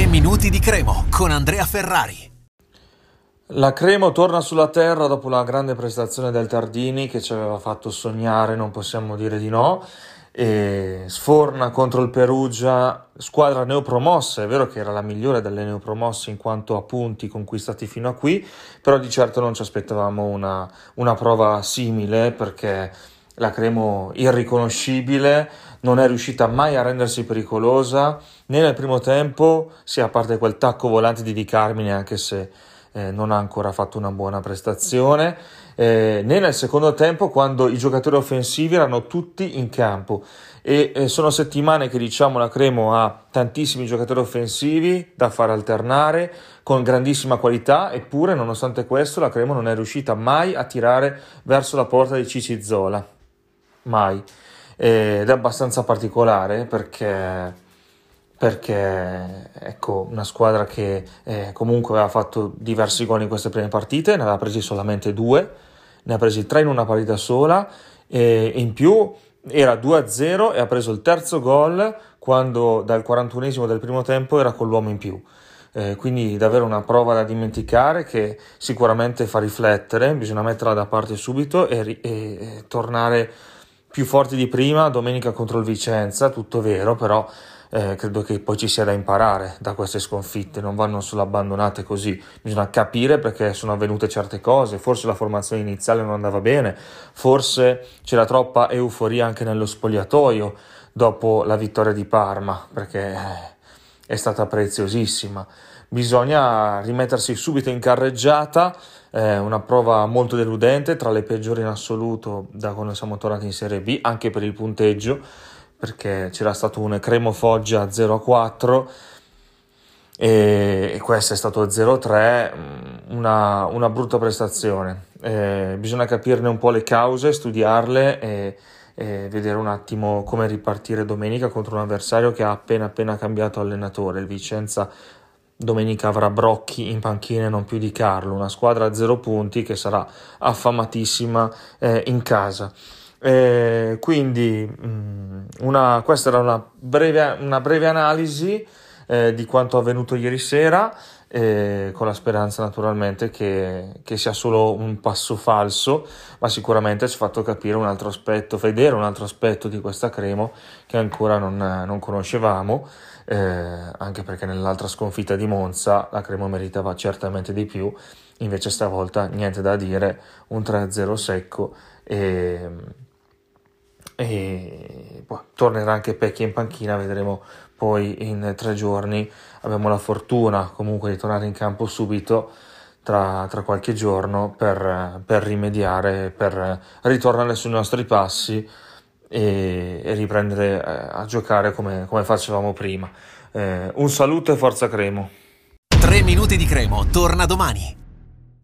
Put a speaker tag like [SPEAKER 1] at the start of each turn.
[SPEAKER 1] 3 minuti di Cremo con Andrea Ferrari.
[SPEAKER 2] La Cremo torna sulla terra dopo la grande prestazione del Tardini che ci aveva fatto sognare, non possiamo dire di no. E sforna contro il Perugia, squadra neopromossa, è vero che era la migliore delle neopromosse in quanto a punti conquistati fino a qui, però di certo non ci aspettavamo una, una prova simile perché la Cremo irriconoscibile, non è riuscita mai a rendersi pericolosa né nel primo tempo, sia a parte quel tacco volante di Di Carmine, anche se eh, non ha ancora fatto una buona prestazione, eh, né nel secondo tempo quando i giocatori offensivi erano tutti in campo. E eh, sono settimane che diciamo la Cremo ha tantissimi giocatori offensivi da far alternare con grandissima qualità eppure nonostante questo la Cremo non è riuscita mai a tirare verso la porta di Cicizola mai ed è abbastanza particolare perché, perché ecco, una squadra che eh, comunque aveva fatto diversi gol in queste prime partite, ne aveva presi solamente due, ne ha presi tre in una partita sola e in più era 2-0 e ha preso il terzo gol quando dal 41esimo del primo tempo era con l'uomo in più. Eh, quindi davvero una prova da dimenticare che sicuramente fa riflettere, bisogna metterla da parte subito e, e, e tornare più forti di prima domenica contro il Vicenza, tutto vero, però eh, credo che poi ci sia da imparare da queste sconfitte, non vanno solo abbandonate così, bisogna capire perché sono avvenute certe cose, forse la formazione iniziale non andava bene, forse c'era troppa euforia anche nello spogliatoio dopo la vittoria di Parma, perché è stata preziosissima bisogna rimettersi subito in carreggiata, eh, una prova molto deludente, tra le peggiori in assoluto da quando siamo tornati in Serie B, anche per il punteggio, perché c'era stato un Cremo Foggia 0-4 e, e questo è stato 0-3, mm, una, una brutta prestazione. Eh, bisogna capirne un po' le cause, studiarle e, vedere un attimo come ripartire domenica contro un avversario che ha appena appena cambiato allenatore. Il Vicenza Domenica avrà Brocchi in panchina e non più di Carlo, una squadra a zero punti che sarà affamatissima eh, in casa. Eh, quindi mh, mm, una, questa era una breve, una breve analisi eh, di quanto avvenuto ieri sera, eh, con la speranza naturalmente che, che, sia solo un passo falso, ma sicuramente ci ha fatto capire un altro aspetto, vedere un altro aspetto di questa Cremo che ancora non, non conoscevamo eh, anche perché nell'altra sconfitta di Monza la Cremo meritava certamente di più, invece stavolta niente da dire, un 3-0 secco e, tornerà anche Pecchi in panchina, vedremo poi in tre giorni, abbiamo la fortuna comunque di tornare in campo subito. Tra, tra, qualche giorno per, per, rimediare, per ritornare sui nostri passi e, e riprendere eh, a giocare come, come facevamo prima. Eh, un saluto e forza Cremo.
[SPEAKER 1] 3 minuti di Cremo, torna domani.